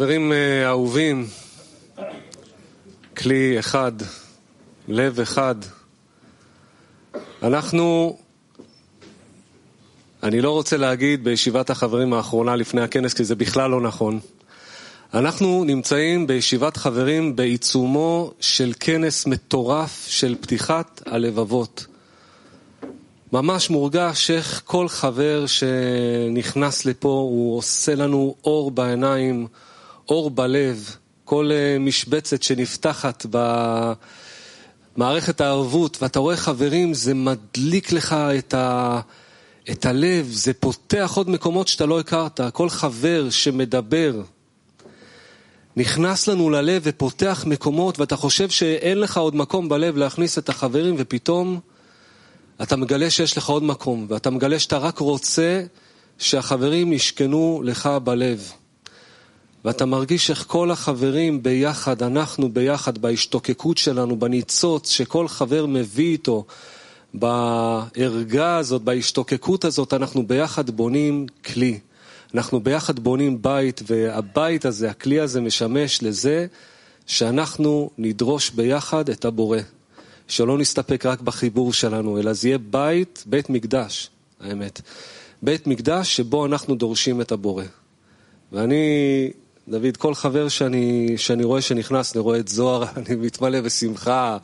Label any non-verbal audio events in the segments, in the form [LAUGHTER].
חברים אה, אהובים, כלי אחד, לב אחד. אנחנו, אני לא רוצה להגיד בישיבת החברים האחרונה לפני הכנס, כי זה בכלל לא נכון. אנחנו נמצאים בישיבת חברים בעיצומו של כנס מטורף של פתיחת הלבבות. ממש מורגש איך כל חבר שנכנס לפה הוא עושה לנו אור בעיניים, אור בלב, כל אה, משבצת שנפתחת במערכת הערבות, ואתה רואה חברים, זה מדליק לך את, ה... את הלב, זה פותח עוד מקומות שאתה לא הכרת. כל חבר שמדבר נכנס לנו ללב ופותח מקומות, ואתה חושב שאין לך עוד מקום בלב להכניס את החברים, ופתאום אתה מגלה שיש לך עוד מקום, ואתה מגלה שאתה רק רוצה שהחברים ישכנו לך בלב. ואתה מרגיש איך כל החברים ביחד, אנחנו ביחד, בהשתוקקות שלנו, בניצוץ שכל חבר מביא איתו, בערגה הזאת, בהשתוקקות הזאת, אנחנו ביחד בונים כלי. אנחנו ביחד בונים בית, והבית הזה, הכלי הזה, משמש לזה שאנחנו נדרוש ביחד את הבורא. שלא נסתפק רק בחיבור שלנו, אלא זה יהיה בית, בית מקדש, האמת. בית מקדש שבו אנחנו דורשים את הבורא. ואני, דוד, כל חבר שאני, שאני רואה שנכנס, אני רואה את זוהר, [LAUGHS] אני מתמלא בשמחה,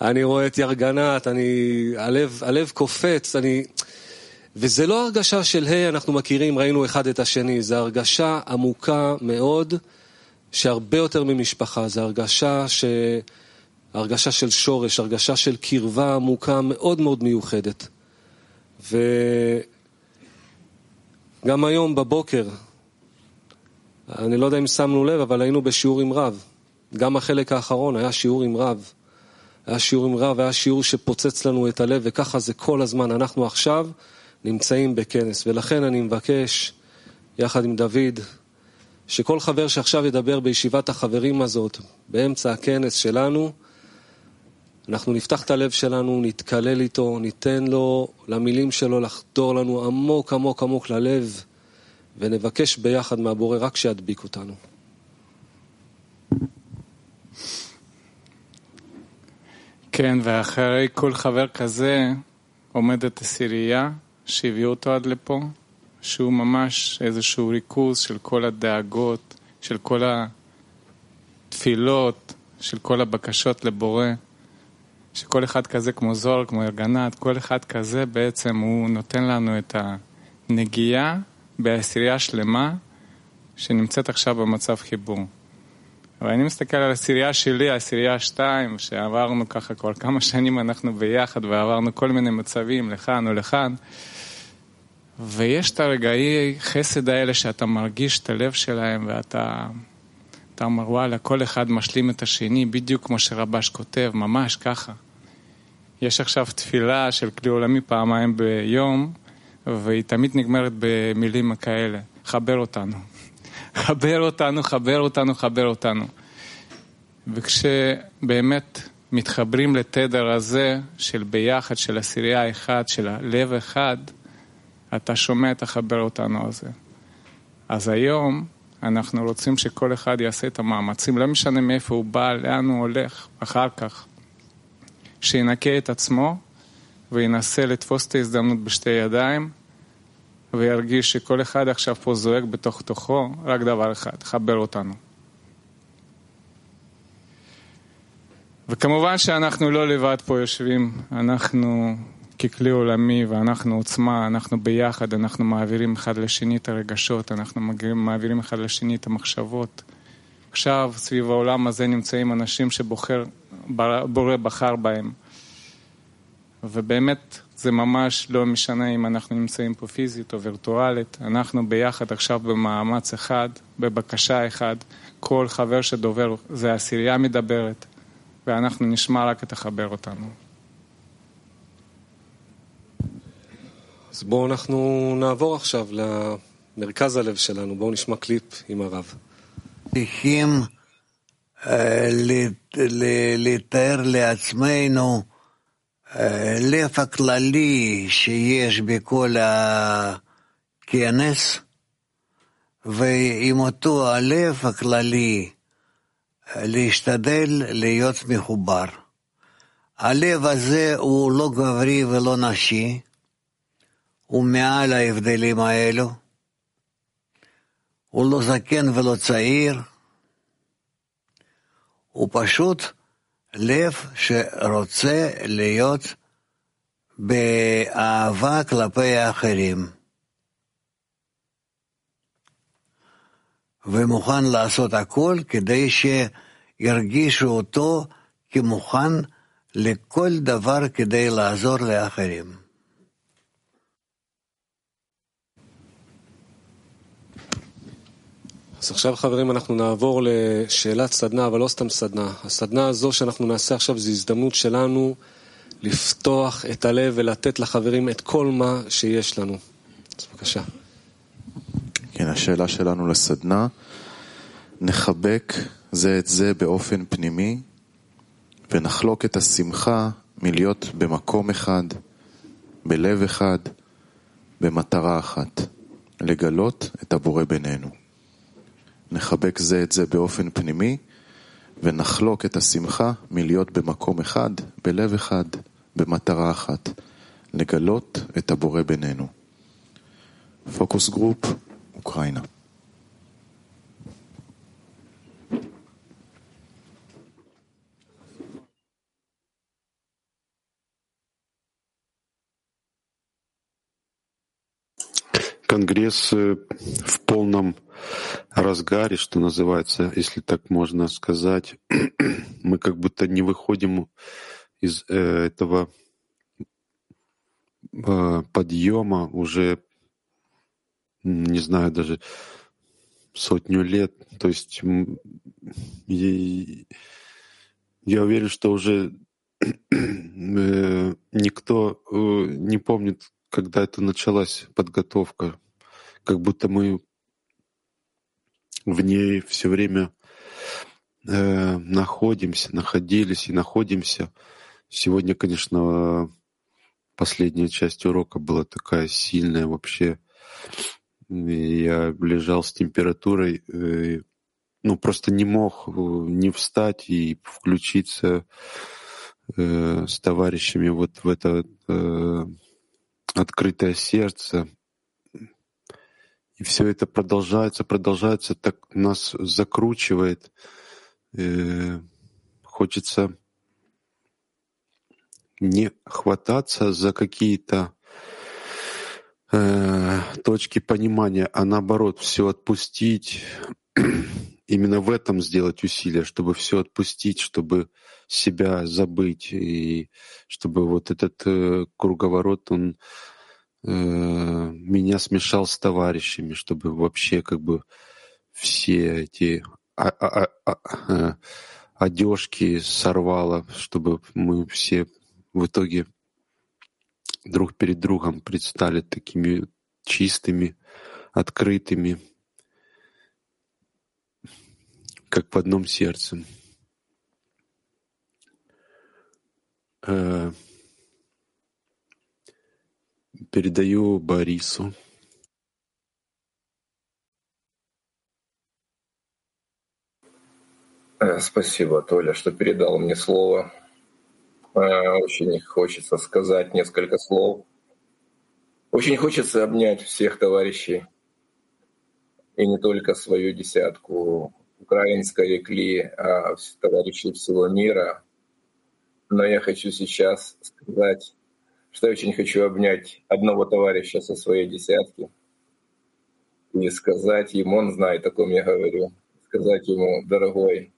אני רואה את ירגנת, אני, הלב, הלב קופץ, אני... וזה לא הרגשה של, היי, hey, אנחנו מכירים, ראינו אחד את השני, זה הרגשה עמוקה מאוד, שהרבה יותר ממשפחה, זה הרגשה ש... הרגשה של שורש, הרגשה של קרבה עמוקה מאוד מאוד מיוחדת. וגם היום בבוקר, אני לא יודע אם שמנו לב, אבל היינו בשיעור עם רב. גם החלק האחרון היה שיעור עם רב. היה שיעור עם רב, היה שיעור שפוצץ לנו את הלב, וככה זה כל הזמן. אנחנו עכשיו נמצאים בכנס, ולכן אני מבקש, יחד עם דוד, שכל חבר שעכשיו ידבר בישיבת החברים הזאת, באמצע הכנס שלנו, אנחנו נפתח את הלב שלנו, נתקלל איתו, ניתן לו, למילים שלו, לחדור לנו עמוק עמוק עמוק ללב, ונבקש ביחד מהבורא רק שידביק אותנו. כן, ואחרי כל חבר כזה עומדת עשירייה שהביאו אותו עד לפה, שהוא ממש איזשהו ריכוז של כל הדאגות, של כל התפילות, של כל הבקשות לבורא. שכל אחד כזה כמו זוהר, כמו ארגנת, כל אחד כזה בעצם הוא נותן לנו את הנגיעה בעשירייה שלמה שנמצאת עכשיו במצב חיבור. אבל אני מסתכל על העשירייה שלי, העשירייה שתיים, שעברנו ככה כבר כמה שנים אנחנו ביחד ועברנו כל מיני מצבים לכאן או לכאן. ויש את הרגעי חסד האלה שאתה מרגיש את הלב שלהם ואתה אתה אומר וואלה, כל אחד משלים את השני בדיוק כמו שרבש כותב, ממש ככה. יש עכשיו תפילה של כלי עולמי פעמיים ביום, והיא תמיד נגמרת במילים כאלה, חבר אותנו. [LAUGHS] חבר אותנו, חבר אותנו, חבר אותנו. וכשבאמת מתחברים לתדר הזה של ביחד, של עשירייה אחד, של הלב אחד, אתה שומע את החבר אותנו הזה. אז היום אנחנו רוצים שכל אחד יעשה את המאמצים, לא משנה מאיפה הוא בא, לאן הוא הולך, אחר כך. שינקה את עצמו וינסה לתפוס את ההזדמנות בשתי ידיים וירגיש שכל אחד עכשיו פה זועק בתוך תוכו רק דבר אחד, חבר אותנו. וכמובן שאנחנו לא לבד פה יושבים, אנחנו ככלי עולמי ואנחנו עוצמה, אנחנו ביחד, אנחנו מעבירים אחד לשני את הרגשות, אנחנו מעבירים אחד לשני את המחשבות. עכשיו סביב העולם הזה נמצאים אנשים שבוחר בורא בחר בהם. ובאמת זה ממש לא משנה אם אנחנו נמצאים פה פיזית או וירטואלית, אנחנו ביחד עכשיו במאמץ אחד, בבקשה אחד, כל חבר שדובר, זה עשירייה מדברת, ואנחנו נשמע רק את החבר אותנו. אז בואו אנחנו נעבור עכשיו למרכז הלב שלנו, בואו נשמע קליפ עם הרב. צריכים לתאר לעצמנו לב הכללי שיש בכל הכנס, ועם אותו הלב הכללי להשתדל להיות מחובר. הלב הזה הוא לא גברי ולא נשי, הוא מעל ההבדלים האלו. הוא לא זקן ולא צעיר, הוא פשוט לב שרוצה להיות באהבה כלפי האחרים, ומוכן לעשות הכל כדי שירגישו אותו כמוכן לכל דבר כדי לעזור לאחרים. אז עכשיו חברים אנחנו נעבור לשאלת סדנה, אבל לא סתם סדנה. הסדנה הזו שאנחנו נעשה עכשיו זו הזדמנות שלנו לפתוח את הלב ולתת לחברים את כל מה שיש לנו. אז בבקשה. כן, השאלה שלנו לסדנה, נחבק זה את זה באופן פנימי ונחלוק את השמחה מלהיות במקום אחד, בלב אחד, במטרה אחת, לגלות את הבורא בינינו. נחבק זה את זה באופן פנימי, ונחלוק את השמחה מלהיות במקום אחד, בלב אחד, במטרה אחת, לגלות את הבורא בינינו. פוקוס גרופ, אוקראינה. Конгресс э, в полном разгаре, что называется, если так можно сказать. [CLEARS THROAT] Мы как будто не выходим из э, этого э, подъема уже, не знаю, даже сотню лет. То есть я уверен, что уже [CLEARS THROAT] никто не помнит, когда это началась подготовка, как будто мы в ней все время э, находимся, находились и находимся. Сегодня, конечно, последняя часть урока была такая сильная вообще. Я лежал с температурой, э, ну просто не мог э, не встать и включиться э, с товарищами вот в это э, открытое сердце. И все это продолжается, продолжается, так нас закручивает. Э, хочется не хвататься за какие-то э, точки понимания, а наоборот все отпустить, [CLEARS THROAT] именно в этом сделать усилия, чтобы все отпустить, чтобы себя забыть, и чтобы вот этот э, круговорот, он меня смешал с товарищами, чтобы вообще как бы все эти а, а, а, а, одежки сорвало, чтобы мы все в итоге друг перед другом предстали такими чистыми, открытыми, как в одном сердце. Передаю Борису. Э, спасибо, Толя, что передал мне слово. Э, очень хочется сказать несколько слов. Очень хочется обнять всех товарищей, и не только свою десятку украинской икли, а товарищей всего мира. Но я хочу сейчас сказать, что очень хочу обнять одного товарища со своей десятки и сказать ему, он знает, о ком я говорю, сказать ему, дорогой,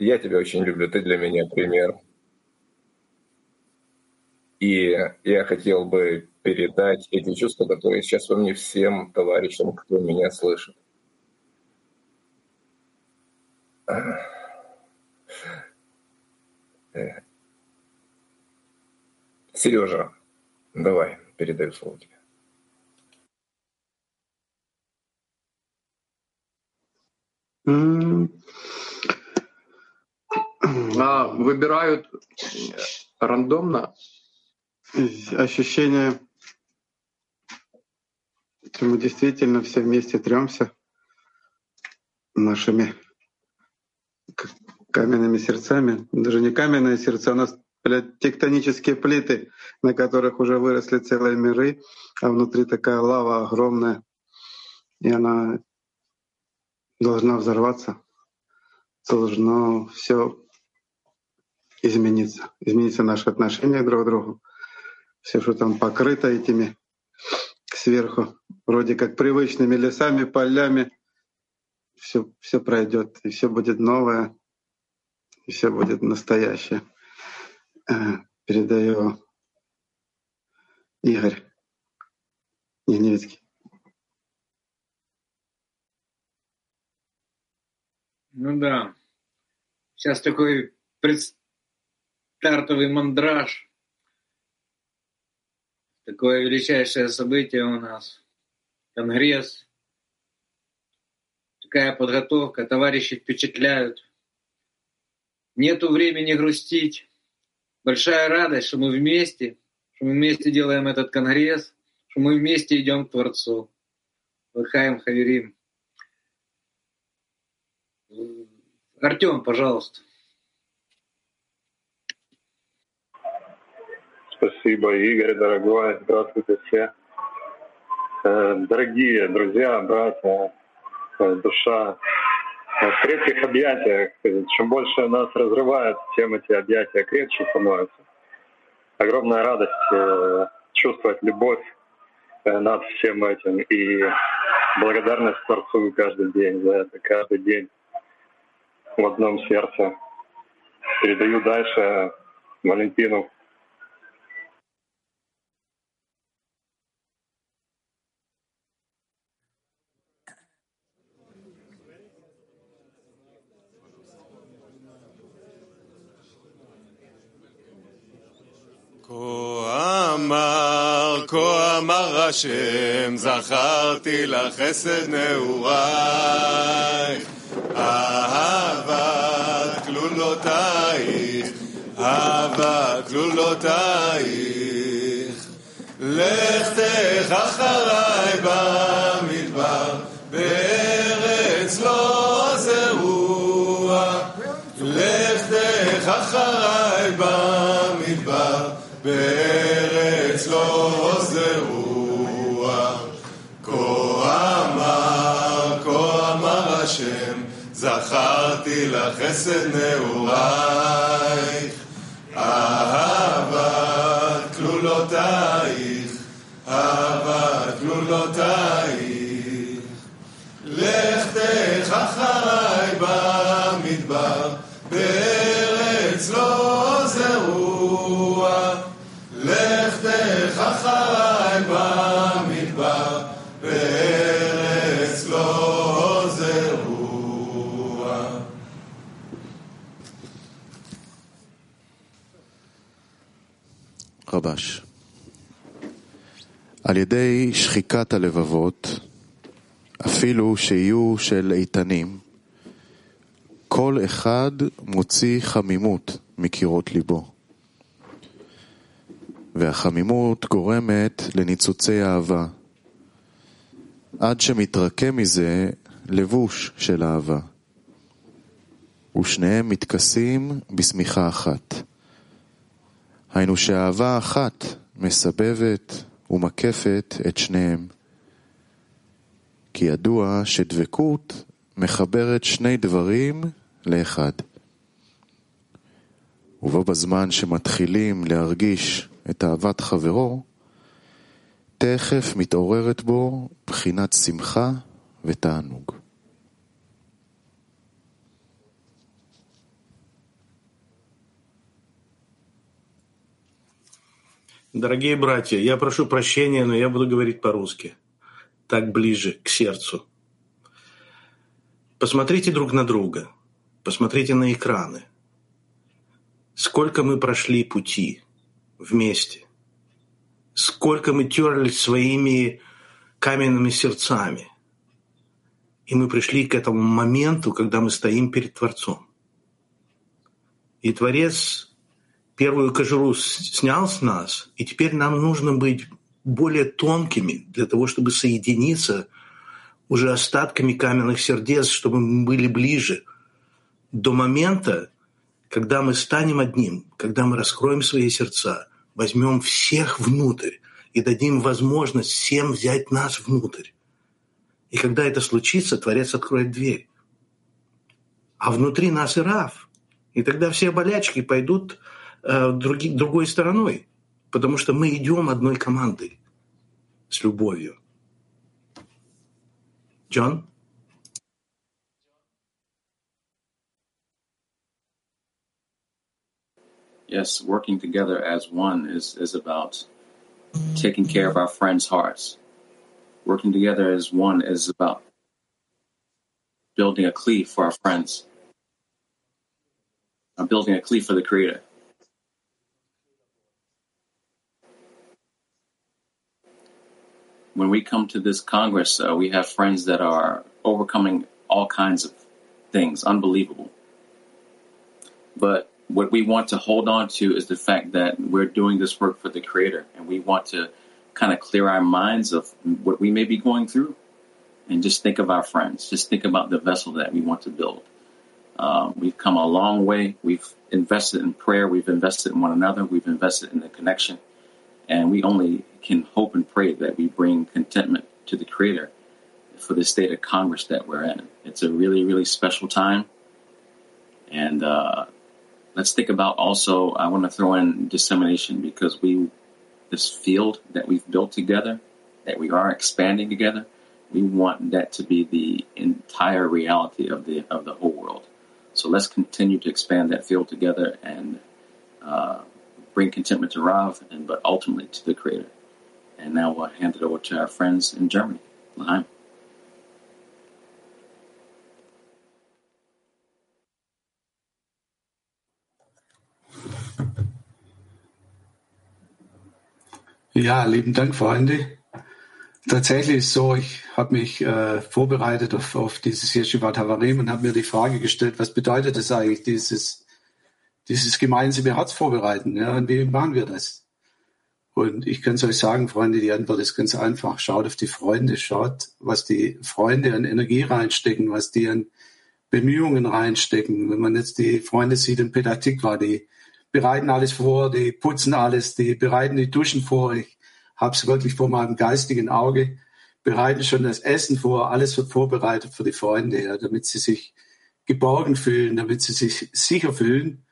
я тебя очень люблю, ты для меня пример. И я хотел бы передать эти чувства, которые сейчас во мне всем товарищам, кто меня слышит. Сережа, давай, передаю слово тебе. А, выбирают рандомно? Ощущение, что мы действительно все вместе тремся нашими каменными сердцами. Даже не каменные сердца, у нас тектонические плиты, на которых уже выросли целые миры, а внутри такая лава огромная, и она должна взорваться, должно все измениться, измениться наше отношение друг к другу, все, что там покрыто этими сверху, вроде как привычными лесами, полями, все, все пройдет, и все будет новое, и все будет настоящее. Э, передаю Игорь Яневицкий. Ну да. Сейчас такой предстартовый мандраж. Такое величайшее событие у нас. Конгресс такая подготовка, товарищи впечатляют. Нету времени грустить. Большая радость, что мы вместе, что мы вместе делаем этот конгресс, что мы вместе идем к Творцу. Лыхаем Хаверим. Артем, пожалуйста. Спасибо, Игорь, дорогой. Здравствуйте все. Э, Дорогие друзья, братья, э, душа, в крепких объятиях, чем больше нас разрывает, тем эти объятия крепче становятся. Огромная радость э, чувствовать любовь э, над всем этим и благодарность Творцу каждый день за это, каждый день в одном сердце. Передаю дальше Валентину. השם, זכרתי לך חסד נעורייך, אהבת כלולותייך, אהבת כלולותייך. לכתך אחריי במדבר, בארץ לא זרוע. לכתך אחריי במדבר, בארץ לא זרוע. השם, זכרתי לך חסד נעורייך, רבש. על ידי שחיקת הלבבות, אפילו שיהיו של איתנים, כל אחד מוציא חמימות מקירות ליבו. והחמימות גורמת לניצוצי אהבה, עד שמתרקם מזה לבוש של אהבה. ושניהם מתכסים בשמיכה אחת. היינו שאהבה אחת מסבבת ומקפת את שניהם. כי ידוע שדבקות מחברת שני דברים לאחד. ובו בזמן שמתחילים להרגיש את אהבת חברו, תכף מתעוררת בו בחינת שמחה ותענוג. Дорогие братья, я прошу прощения, но я буду говорить по-русски. Так ближе к сердцу. Посмотрите друг на друга. Посмотрите на экраны. Сколько мы прошли пути вместе. Сколько мы терлись своими каменными сердцами. И мы пришли к этому моменту, когда мы стоим перед Творцом. И Творец первую кожуру снял с нас, и теперь нам нужно быть более тонкими для того, чтобы соединиться уже остатками каменных сердец, чтобы мы были ближе до момента, когда мы станем одним, когда мы раскроем свои сердца, возьмем всех внутрь и дадим возможность всем взять нас внутрь. И когда это случится, Творец откроет дверь. А внутри нас и Рав. И тогда все болячки пойдут други- другой стороной, потому что мы идем одной командой с любовью. Джон? Yes, working together as one is, is about taking care of our friends' hearts. Working together as one is about building a cleave for our friends. Uh, building a cleave for the Creator. When we come to this Congress, uh, we have friends that are overcoming all kinds of things, unbelievable. But what we want to hold on to is the fact that we're doing this work for the Creator, and we want to kind of clear our minds of what we may be going through, and just think of our friends. Just think about the vessel that we want to build. Um, we've come a long way. We've invested in prayer. We've invested in one another. We've invested in the connection, and we only can hope and pray that we bring contentment to the Creator for the state of Congress that we're in. It's a really, really special time. And uh, let's think about also, I want to throw in dissemination because we, this field that we've built together, that we are expanding together, we want that to be the entire reality of the of the whole world. So let's continue to expand that field together and uh, bring contentment to Rav, and but ultimately to the Creator. And now we'll hand it over to our friends in Germany. Lahaim. Ja, lieben Dank, Freunde. Tatsächlich ist so, ich habe mich äh, vorbereitet auf, auf dieses Yeshivat Havarim und habe mir die Frage gestellt, was bedeutet das eigentlich, dieses, dieses gemeinsame Herz vorbereiten? Ja, und wie machen wir das? Und ich kann es euch sagen, Freunde, die Antwort ist ganz einfach. Schaut auf die Freunde, schaut, was die Freunde an Energie reinstecken, was die an Bemühungen reinstecken. Wenn man jetzt die Freunde sieht in Pedatikwa, die bereiten alles vor, die putzen alles, die bereiten die Duschen vor. Ich habe es wirklich vor meinem geistigen Auge, bereiten schon das Essen vor, alles wird vorbereitet für die Freunde, ja, damit sie sich geborgen fühlen, damit sie sich sicher fühlen.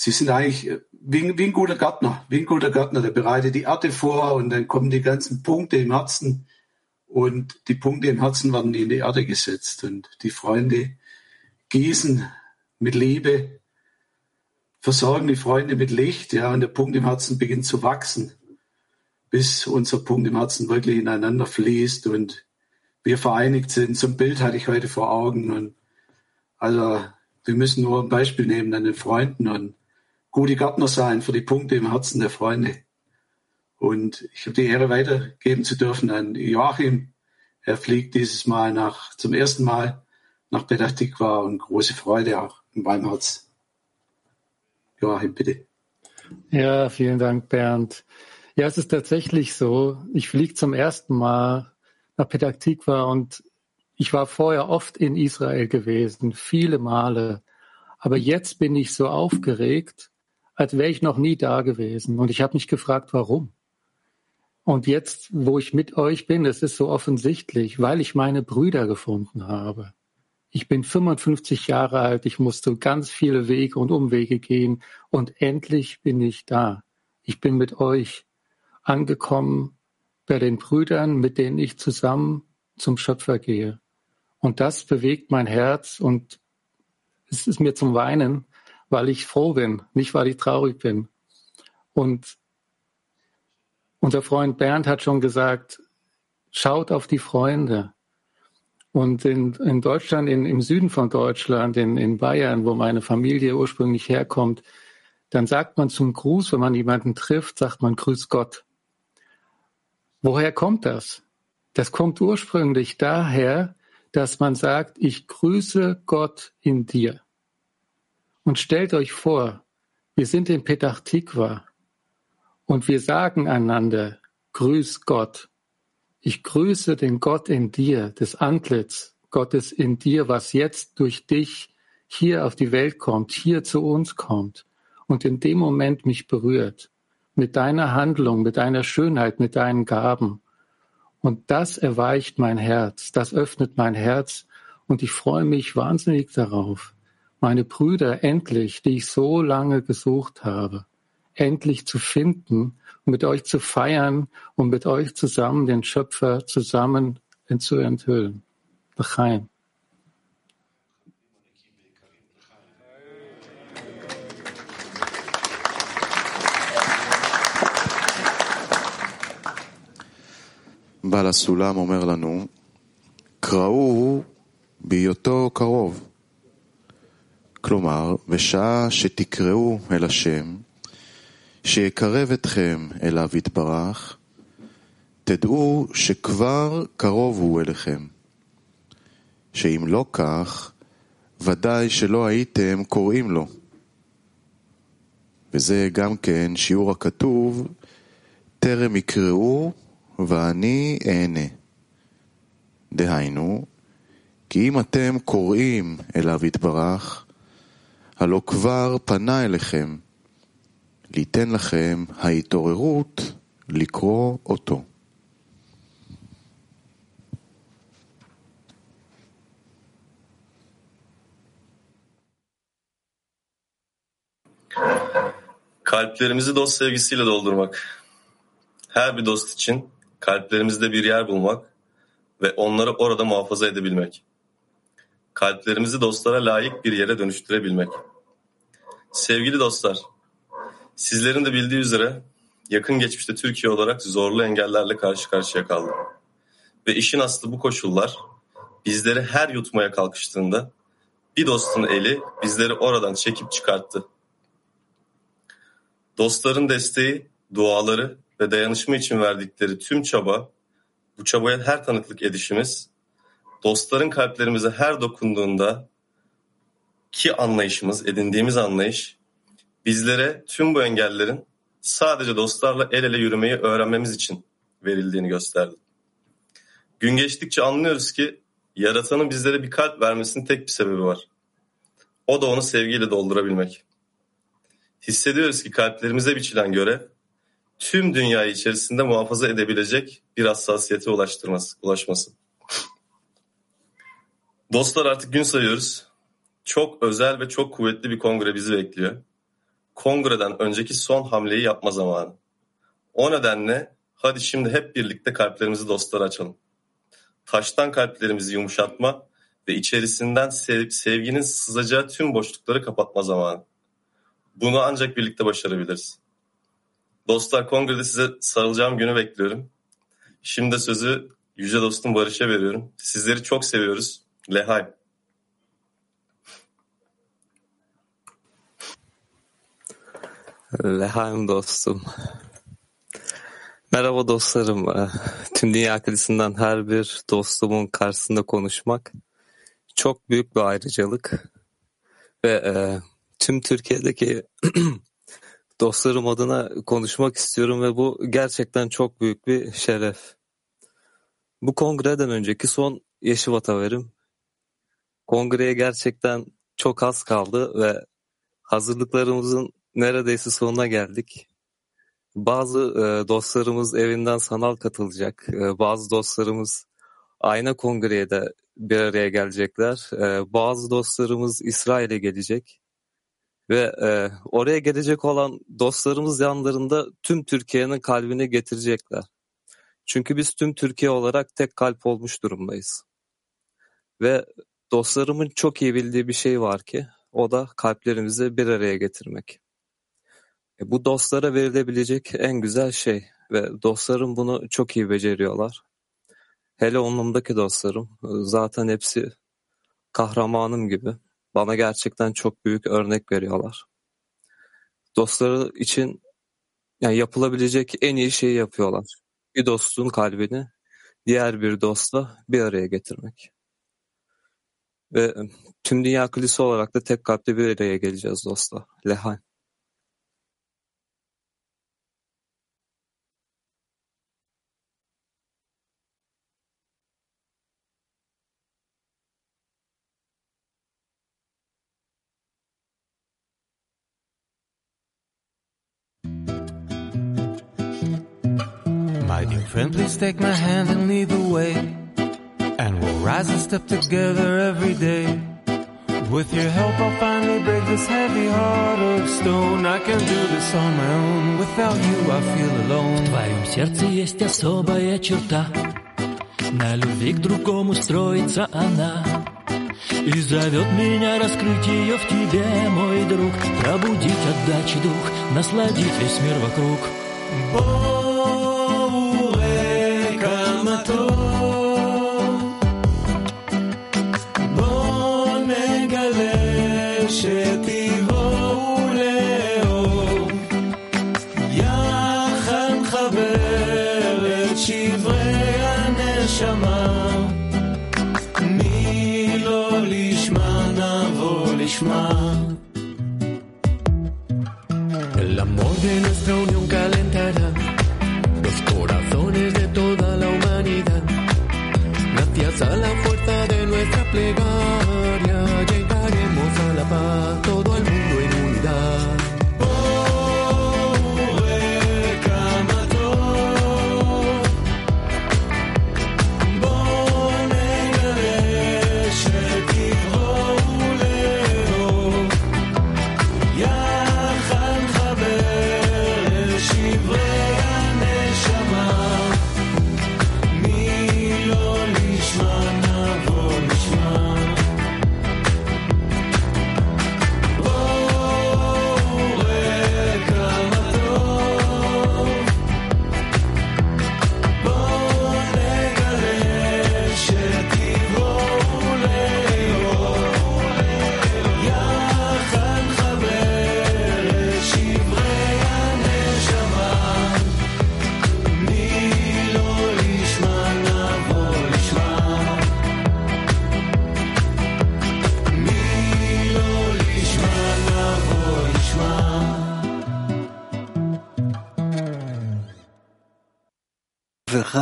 Sie sind eigentlich wie, wie ein guter Gärtner, wie ein guter Gärtner, der bereitet die Erde vor und dann kommen die ganzen Punkte im Herzen und die Punkte im Herzen werden in die Erde gesetzt und die Freunde gießen mit Liebe, versorgen die Freunde mit Licht, ja, und der Punkt im Herzen beginnt zu wachsen, bis unser Punkt im Herzen wirklich ineinander fließt und wir vereinigt sind. Zum Bild hatte ich heute vor Augen und also wir müssen nur ein Beispiel nehmen an den Freunden und gute Gärtner sein für die Punkte im Herzen der Freunde. Und ich habe die Ehre weitergeben zu dürfen an Joachim. Er fliegt dieses Mal nach, zum ersten Mal nach Petah und große Freude auch in meinem Herz. Joachim, bitte. Ja, vielen Dank, Bernd. Ja, es ist tatsächlich so. Ich fliege zum ersten Mal nach Petah und ich war vorher oft in Israel gewesen, viele Male. Aber jetzt bin ich so aufgeregt, als wäre ich noch nie da gewesen. Und ich habe mich gefragt, warum. Und jetzt, wo ich mit euch bin, es ist so offensichtlich, weil ich meine Brüder gefunden habe. Ich bin 55 Jahre alt, ich musste ganz viele Wege und Umwege gehen und endlich bin ich da. Ich bin mit euch angekommen bei den Brüdern, mit denen ich zusammen zum Schöpfer gehe. Und das bewegt mein Herz und es ist mir zum Weinen, weil ich froh bin, nicht weil ich traurig bin. Und unser Freund Bernd hat schon gesagt, schaut auf die Freunde. Und in, in Deutschland, in, im Süden von Deutschland, in, in Bayern, wo meine Familie ursprünglich herkommt, dann sagt man zum Gruß, wenn man jemanden trifft, sagt man Grüß Gott. Woher kommt das? Das kommt ursprünglich daher, dass man sagt, ich grüße Gott in dir. Und stellt euch vor, wir sind in Petach Tikva und wir sagen einander, Grüß Gott. Ich grüße den Gott in dir, das Antlitz Gottes in dir, was jetzt durch dich hier auf die Welt kommt, hier zu uns kommt und in dem Moment mich berührt. Mit deiner Handlung, mit deiner Schönheit, mit deinen Gaben. Und das erweicht mein Herz, das öffnet mein Herz und ich freue mich wahnsinnig darauf, meine Brüder endlich, die ich so lange gesucht habe, endlich zu finden und mit euch zu feiern und mit euch zusammen den Schöpfer zusammen zu enthüllen. L'chaim. בעל הסולם אומר לנו, קראו בהיותו קרוב. כלומר, בשעה שתקראו אל השם, שיקרב אתכם אליו יתברך, תדעו שכבר קרוב הוא אליכם. שאם לא כך, ודאי שלא הייתם קוראים לו. וזה גם כן שיעור הכתוב, טרם יקראו ואני אענה. דהיינו, כי אם אתם קוראים אליו יתברך, הלא כבר פנה אליכם, ליתן לכם ההתעוררות לקרוא אותו. Kalplerimizi dost sevgisiyle doldurmak. Her bir dost için kalplerimizde bir yer bulmak ve onları orada muhafaza edebilmek. Kalplerimizi dostlara layık bir yere dönüştürebilmek. Sevgili dostlar, sizlerin de bildiği üzere yakın geçmişte Türkiye olarak zorlu engellerle karşı karşıya kaldı. Ve işin aslı bu koşullar bizleri her yutmaya kalkıştığında bir dostun eli bizleri oradan çekip çıkarttı. Dostların desteği, duaları ve dayanışma için verdikleri tüm çaba, bu çabaya her tanıklık edişimiz, dostların kalplerimize her dokunduğunda ki anlayışımız, edindiğimiz anlayış, bizlere tüm bu engellerin sadece dostlarla el ele yürümeyi öğrenmemiz için verildiğini gösterdi. Gün geçtikçe anlıyoruz ki yaratanın bizlere bir kalp vermesinin tek bir sebebi var. O da onu sevgiyle doldurabilmek. Hissediyoruz ki kalplerimize biçilen görev tüm dünyayı içerisinde muhafaza edebilecek bir hassasiyete ulaştırması, ulaşması. Dostlar artık gün sayıyoruz. Çok özel ve çok kuvvetli bir kongre bizi bekliyor. Kongreden önceki son hamleyi yapma zamanı. O nedenle hadi şimdi hep birlikte kalplerimizi dostlara açalım. Taştan kalplerimizi yumuşatma ve içerisinden sev- sevginin sızacağı tüm boşlukları kapatma zamanı. Bunu ancak birlikte başarabiliriz. Dostlar kongrede size sarılacağım günü bekliyorum. Şimdi sözü yüce dostum Barış'a veriyorum. Sizleri çok seviyoruz. Lehay. Lehaim dostum. Merhaba dostlarım. Ee, Tüm dünya kilisinden her bir dostumun karşısında konuşmak çok büyük bir ayrıcalık. Ve e, tüm Türkiye'deki [CLEARS THROAT] dostlarım adına konuşmak istiyorum ve bu gerçekten çok büyük bir şeref. Bu kongreden önceki son Yeşivat haberim. Kongreye gerçekten çok az kaldı ve hazırlıklarımızın neredeyse sonuna geldik. Bazı e, dostlarımız evinden sanal katılacak. E, bazı dostlarımız ayna kongreye de bir araya gelecekler. E, bazı dostlarımız İsrail'e gelecek. Ve e, oraya gelecek olan dostlarımız yanlarında tüm Türkiye'nin kalbini getirecekler. Çünkü biz tüm Türkiye olarak tek kalp olmuş durumdayız. Ve dostlarımın çok iyi bildiği bir şey var ki o da kalplerimizi bir araya getirmek. E, bu dostlara verilebilecek en güzel şey ve dostlarım bunu çok iyi beceriyorlar. Hele onumdaki dostlarım e, zaten hepsi kahramanım gibi. Bana gerçekten çok büyük örnek veriyorlar. Dostları için yani yapılabilecek en iyi şeyi yapıyorlar. Bir dostun kalbini diğer bir dostla bir araya getirmek. Ve e, tüm dünya kilisi olarak da tek kalpli bir araya geleceğiz dostlar. Lehan. My dear friend, please take my hand and lead the way. Rise and step together every day. With your help, I'll finally break this heavy heart of stone. I can do this on my own. Without you, I feel alone. В твоем сердце есть особая черта. На любви к другому строится она. И зовет меня раскрыть ее в тебе, мой друг Пробудить отдачи дух, насладить весь мир вокруг Бог plegando.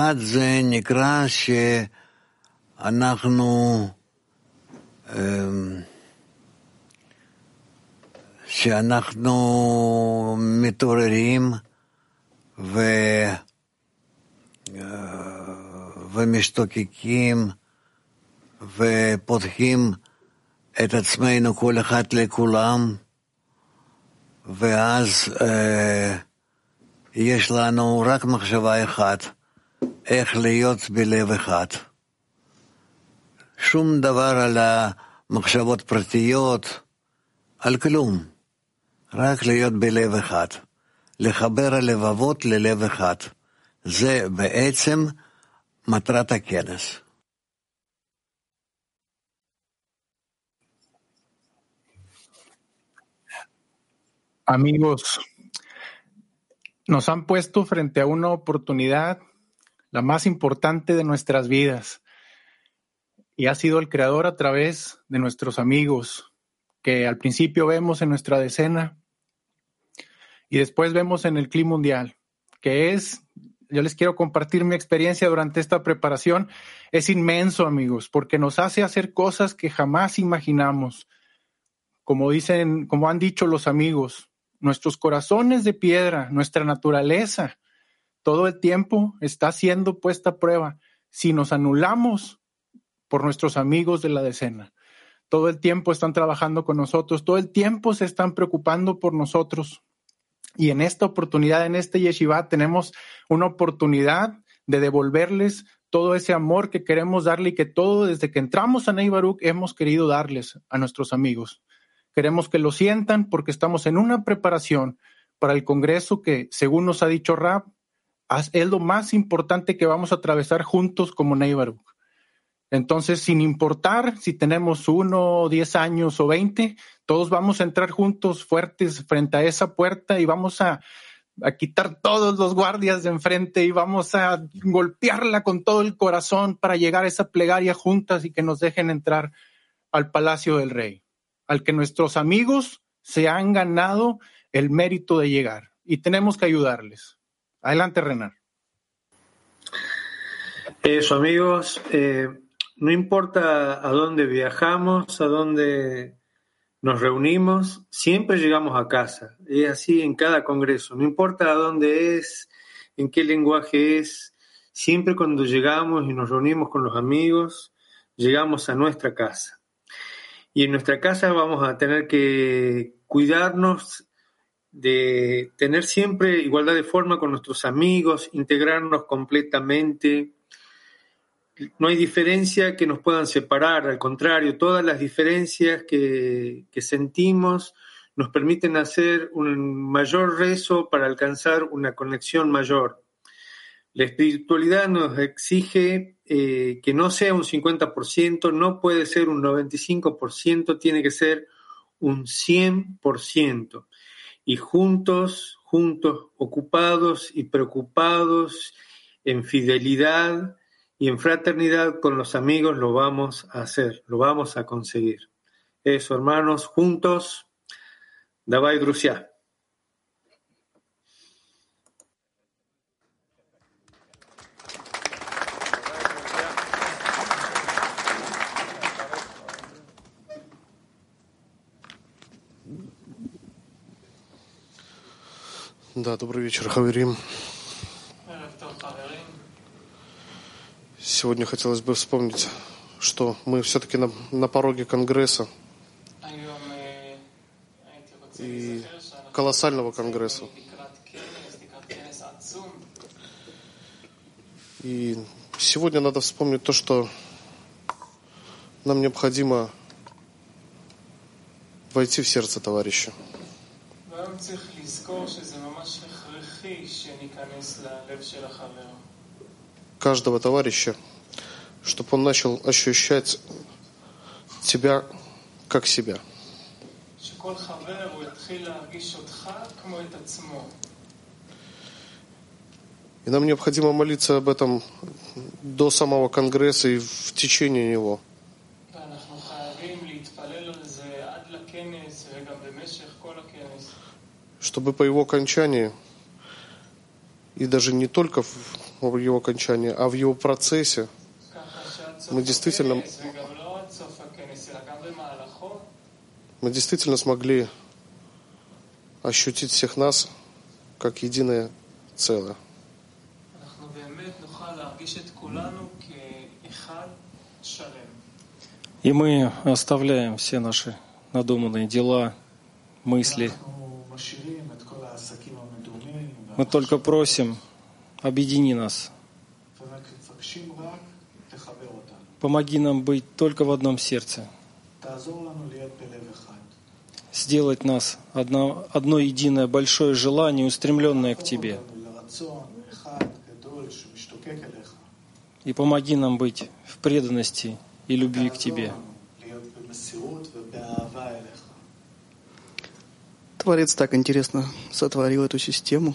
אחד זה נקרא שאנחנו אמ, שאנחנו מתעוררים ו... ומשתוקקים ופותחים את עצמנו כל אחד לכולם, ואז אה, יש לנו רק מחשבה אחת, איך להיות בלב אחד. שום דבר על המחשבות פרטיות, על כלום, רק להיות בלב אחד, לחבר הלבבות ללב אחד. זה בעצם מטרת הכנס. Amigos, nos han puesto frente a una oportunidad, la más importante de nuestras vidas, y ha sido el Creador a través de nuestros amigos, que al principio vemos en nuestra decena y después vemos en el clima mundial, que es, yo les quiero compartir mi experiencia durante esta preparación, es inmenso, amigos, porque nos hace hacer cosas que jamás imaginamos. Como dicen, como han dicho los amigos, nuestros corazones de piedra, nuestra naturaleza, todo el tiempo está siendo puesta a prueba si nos anulamos por nuestros amigos de la decena. Todo el tiempo están trabajando con nosotros, todo el tiempo se están preocupando por nosotros. Y en esta oportunidad, en este yeshiva, tenemos una oportunidad de devolverles todo ese amor que queremos darle y que todo desde que entramos a Ney Baruch hemos querido darles a nuestros amigos. Queremos que lo sientan porque estamos en una preparación para el Congreso que, según nos ha dicho Rab, es lo más importante que vamos a atravesar juntos como Neighborhood. Entonces, sin importar si tenemos uno, diez años o veinte, todos vamos a entrar juntos fuertes frente a esa puerta y vamos a, a quitar todos los guardias de enfrente y vamos a golpearla con todo el corazón para llegar a esa plegaria juntas y que nos dejen entrar al palacio del rey al que nuestros amigos se han ganado el mérito de llegar y tenemos que ayudarles. Adelante, Renan. Eso, amigos, eh, no importa a dónde viajamos, a dónde nos reunimos, siempre llegamos a casa. Es así en cada congreso, no importa a dónde es, en qué lenguaje es, siempre cuando llegamos y nos reunimos con los amigos, llegamos a nuestra casa. Y en nuestra casa vamos a tener que cuidarnos de tener siempre igualdad de forma con nuestros amigos, integrarnos completamente. No hay diferencia que nos puedan separar, al contrario, todas las diferencias que, que sentimos nos permiten hacer un mayor rezo para alcanzar una conexión mayor. La espiritualidad nos exige eh, que no sea un 50%, no puede ser un 95%, tiene que ser un 100%. Y juntos, juntos, ocupados y preocupados en fidelidad y en fraternidad con los amigos lo vamos a hacer, lo vamos a conseguir. Eso, hermanos, juntos, Davai. Да, добрый вечер, Хаверим. Сегодня хотелось бы вспомнить, что мы все-таки на, на пороге Конгресса и колоссального Конгресса. И сегодня надо вспомнить то, что нам необходимо войти в сердце товарища. והיום צריך לזכור שזה ממש הכרחי שניכנס ללב של החבר. каждого товарища, чтобы он начал ощущать тебя как себя. שכל חבר הוא יתחיל להרגיש אותך כמו את עצמו. И нам необходимо молиться об этом до самого Конгресса и в течение него. чтобы по его окончании, и даже не только в его окончании, а в его процессе, мы действительно, мы действительно смогли ощутить всех нас как единое целое. И мы оставляем все наши надуманные дела, мысли, мы только просим, объедини нас. Помоги нам быть только в одном сердце. Сделать нас одно, одно единое большое желание, устремленное к Тебе. И помоги нам быть в преданности и любви к Тебе. Творец так интересно сотворил эту систему.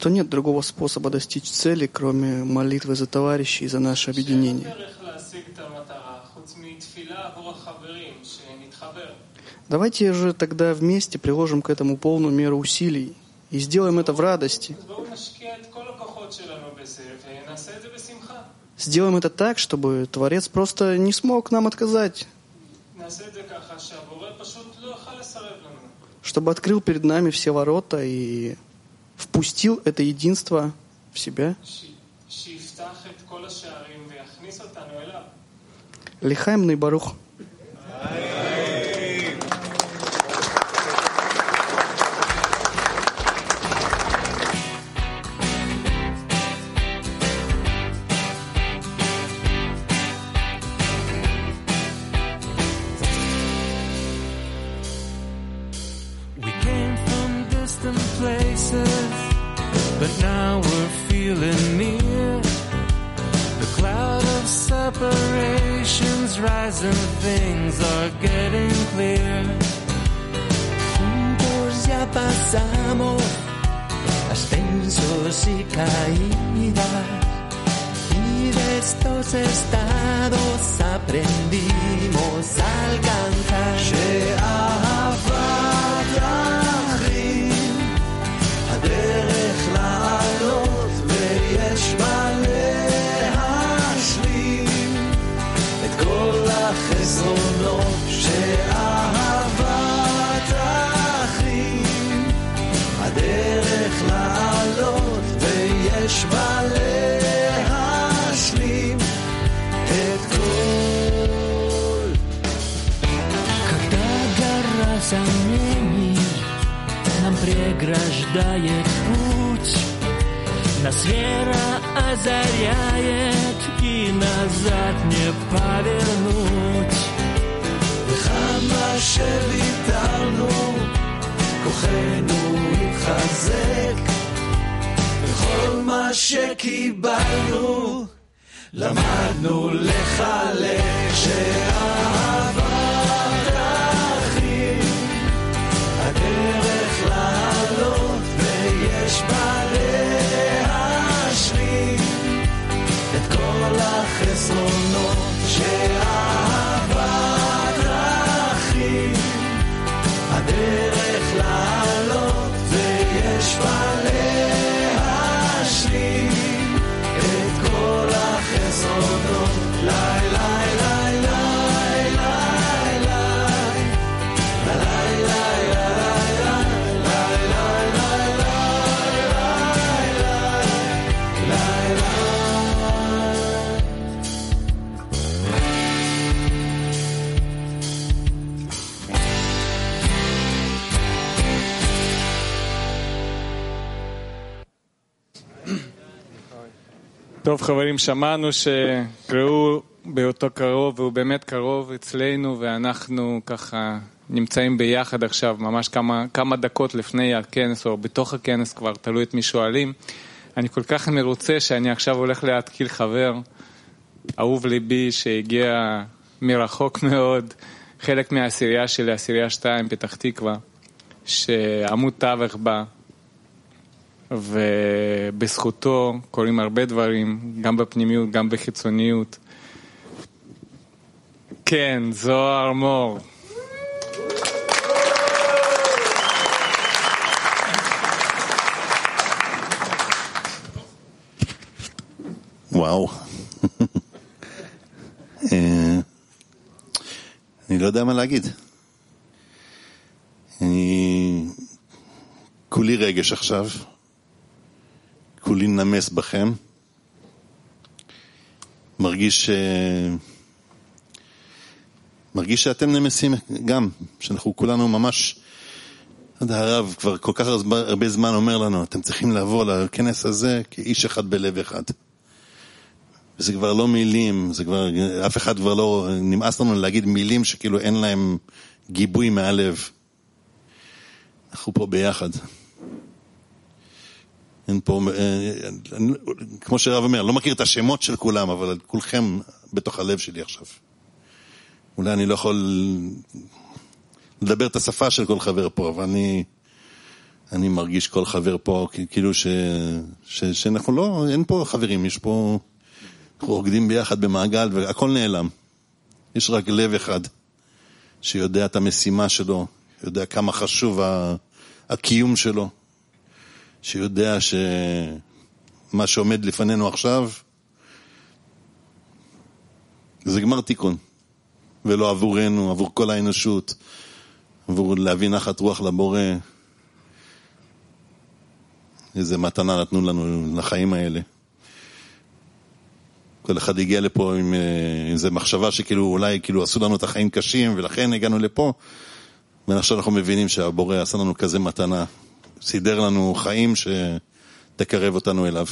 что нет другого способа достичь цели, кроме молитвы за товарищей и за наше объединение. Давайте же тогда вместе приложим к этому полную меру усилий и сделаем это в радости. Сделаем это так, чтобы Творец просто не смог нам отказать чтобы открыл перед нами все ворота и впустил это единство в себя. Лихаем Нейбарух. Аминь. Feeling near. The cloud of separations rising, things are getting clear. Juntos ya pasamos ascensos y caídas y de estos estados aprendimos a alcanzar. озаряет и назад не повернуть. וכמה שוויתרנו, כוחנו התחזק, וכל מה שקיבלנו, למדנו לחלק שאהבת האחים, הדרך לעלות ויש בה noche טוב חברים, שמענו שקראו באותו קרוב, והוא באמת קרוב אצלנו, ואנחנו ככה נמצאים ביחד עכשיו, ממש כמה, כמה דקות לפני הכנס, או בתוך הכנס כבר, תלוי את מי שואלים. אני כל כך מרוצה שאני עכשיו הולך להתקיל חבר, אהוב ליבי, שהגיע מרחוק [LAUGHS] מאוד, חלק מהעשירייה שלי, עשירייה 2, פתח תקווה, שעמוד תווך בה, ובזכותו קורים הרבה דברים, גם בפנימיות, גם בחיצוניות. כן, זוהר מור. וואו. אה, אני לא יודע מה להגיד. אני כולי רגש עכשיו. כולי נמס בכם. מרגיש, מרגיש שאתם נמסים גם, שאנחנו כולנו ממש, לא יודע, הרב כבר כל כך הרבה זמן אומר לנו, אתם צריכים לבוא לכנס הזה כאיש אחד בלב אחד. וזה כבר לא מילים, זה כבר, אף אחד כבר לא, נמאס לנו להגיד מילים שכאילו אין להם גיבוי מהלב. אנחנו פה ביחד. אין פה, אה, אני- כמו שהרב אומר, לא מכיר את השמות של כולם, אבל כולכם בתוך הלב שלי עכשיו. אולי אני לא יכול לדבר את השפה של כל חבר פה, אבל אני, אני מרגיש כל חבר פה כאילו ש, ש, שאנחנו לא, אין פה חברים, יש פה, אנחנו רוקדים ביחד במעגל והכל נעלם. יש רק לב אחד שיודע את המשימה שלו, יודע כמה חשוב הקיום שלו. שיודע שמה שעומד לפנינו עכשיו זה גמר תיקון, ולא עבורנו, עבור כל האנושות, עבור להביא נחת רוח לבורא. איזה מתנה נתנו לנו לחיים האלה. כל אחד הגיע לפה עם אה, איזו מחשבה שכאילו אולי כאילו עשו לנו את החיים קשים ולכן הגענו לפה ועכשיו אנחנו מבינים שהבורא עשה לנו כזה מתנה, סידר לנו חיים שתקרב אותנו אליו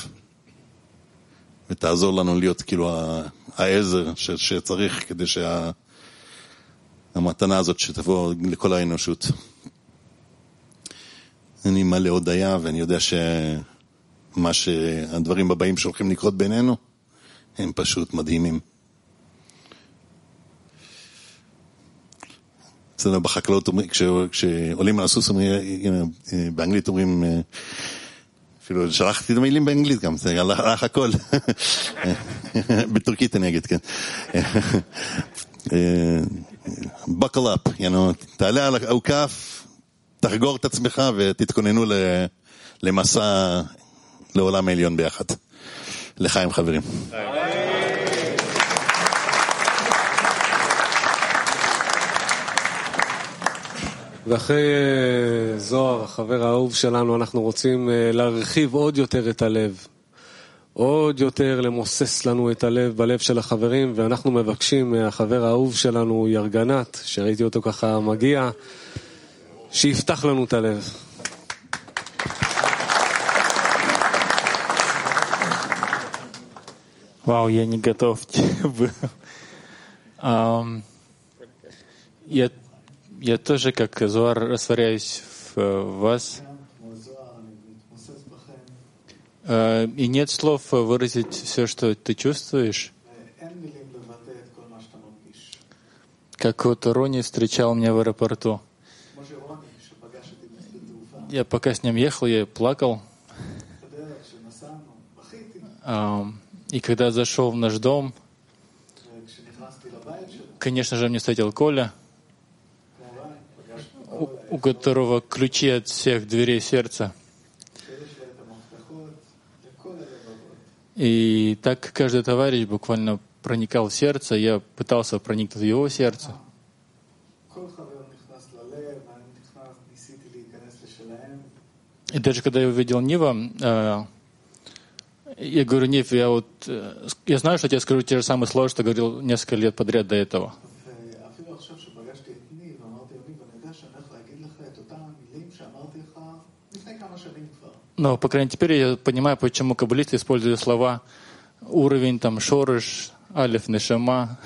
ותעזור לנו להיות כאילו העזר ש- שצריך כדי שהמתנה הזאת שתבוא לכל האנושות. אני מלא הודיה ואני יודע שמה שהדברים הבאים שהולכים לקרות בינינו הם פשוט מדהימים. אצלנו בחקלאות כשעולים על הסוס אה, אה, באנגלית אומרים, אה, אפילו שלחתי את המילים באנגלית גם, זה הלך הכל. [LAUGHS] בטורקית אני אגיד, כן. [LAUGHS] אה, up, you know, תעלה על האוכף, תחגור את עצמך ותתכוננו למסע לעולם העליון ביחד. לחיים חברים. ואחרי אה, זוהר, החבר האהוב שלנו, אנחנו רוצים אה, להרחיב עוד יותר את הלב. עוד יותר למוסס לנו את הלב בלב של החברים, ואנחנו מבקשים מהחבר האהוב שלנו, ירגנת, שראיתי אותו ככה מגיע, שיפתח לנו את הלב. Вау, я не [LAUGHS] готов был. Ам, Я, я тоже, как Зуар, растворяюсь в э, вас. Э, И нет слов выразить все, что ты чувствуешь. Как вот Рони встречал меня в аэропорту. Я пока с ним ехал, я плакал. Ам, И когда зашел в наш дом, конечно же, мне встретил Коля, у, которого ключи от всех дверей сердца. И так каждый товарищ буквально проникал в сердце, я пытался проникнуть в его сердце. И даже когда я увидел Нива, э, я говорю, Нив, я вот, э, я знаю, что тебе скажу те же самые слова, что говорил несколько лет подряд до этого. Но, по крайней мере, теперь я понимаю, почему каббалисты используют слова уровень, там, шорыш, алиф, нешама.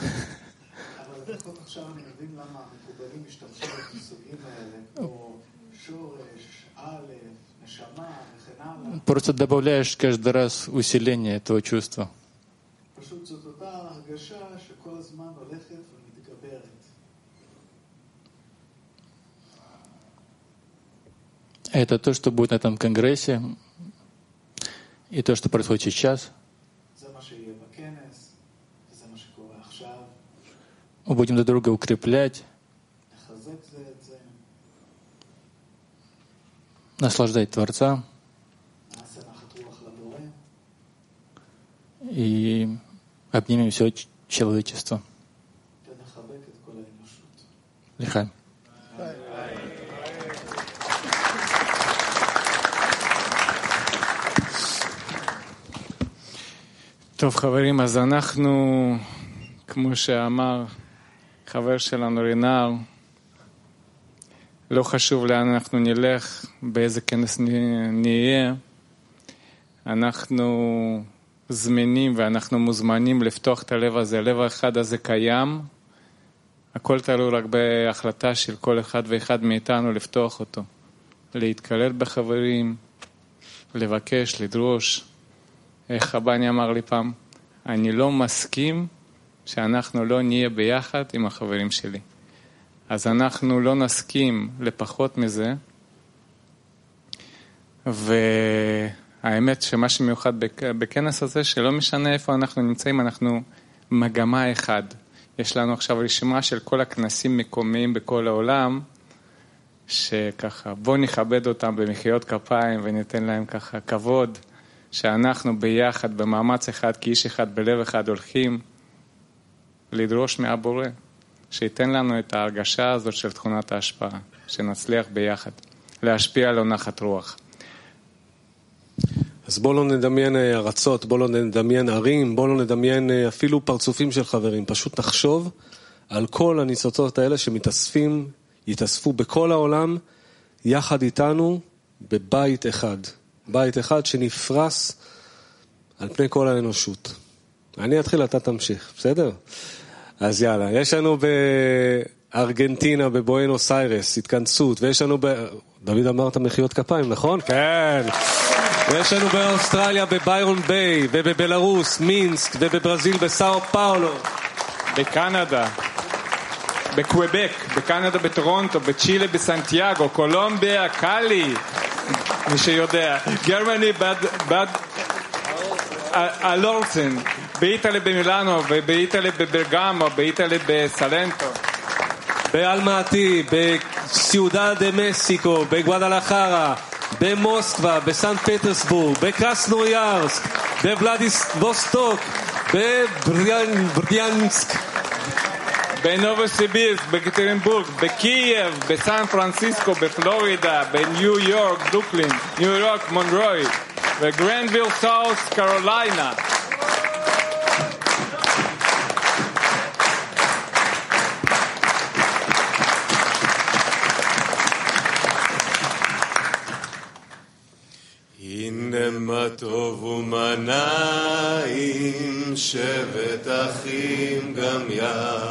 Просто добавляешь каждый раз усиление этого чувства. Это то, что будет на этом конгрессе, и то, что происходит сейчас. Мы будем друг друга укреплять, наслаждать Творца и обнимем все человечество. Лихай. טוב חברים, אז אנחנו, כמו שאמר חבר שלנו רינר, לא חשוב לאן אנחנו נלך, באיזה כנס נהיה, אנחנו זמינים ואנחנו מוזמנים לפתוח את הלב הזה. הלב האחד הזה קיים, הכל תלוי רק בהחלטה של כל אחד ואחד מאיתנו לפתוח אותו, להתקלל בחברים, לבקש, לדרוש. איך רבני אמר לי פעם, אני לא מסכים שאנחנו לא נהיה ביחד עם החברים שלי. אז אנחנו לא נסכים לפחות מזה, והאמת שמה שמיוחד בכ- בכנס הזה, שלא משנה איפה אנחנו נמצאים, אנחנו מגמה אחד. יש לנו עכשיו רשימה של כל הכנסים מקומיים בכל העולם, שככה בואו נכבד אותם במחיאות כפיים וניתן להם ככה כבוד, שאנחנו ביחד, במאמץ אחד, כאיש אחד, בלב אחד, הולכים לדרוש מהבורא, שייתן לנו את ההרגשה הזאת של תכונת ההשפעה, שנצליח ביחד להשפיע על נחת רוח. אז בואו לא נדמיין אה, ארצות, בואו לא נדמיין ערים, בואו לא נדמיין אה, אפילו פרצופים של חברים. פשוט נחשוב על כל הניצוצות האלה שמתאספים, יתאספו בכל העולם, יחד איתנו, בבית אחד. בית אחד שנפרס על פני כל האנושות. אני אתחיל, אתה תמשיך, בסדר? אז יאללה, יש לנו בארגנטינה, בבואנוס איירס, התכנסות, ויש לנו ב... דוד אמרת מחיאות כפיים, נכון? כן. ויש לנו באוסטרליה, בביירון ביי, ובבלארוס, מינסק, ובברזיל, בסאו פאולו. בקנדה, בקוויבק, בקנדה, בטורונטו, בצ'ילה, בסנטיאגו, קולומביה, קאלי, מי שיודע, גרמני, בד... בד... אלורסן, באיטלי במילאנו, ובאיטלי בברגמו, באיטלי בסלנטו. באלמטי, בסיודה דה מסיקו, בגואדלחרה, במוסקבה, בסן פטרסבורג, בקרסנויארסק, בוולדיסטוק, בברדיאנסק. בנובוסיבירסק, בקטרינבורג, בקייב, בסן פרנסיסקו, בפלורידה, בניו יורק, ברוקלין, ניו יורק, מונרוי, בגרנדוויל, סאוס קרוליינה. הנה מה טוב ומה נעים, שבת אחים גם יחד.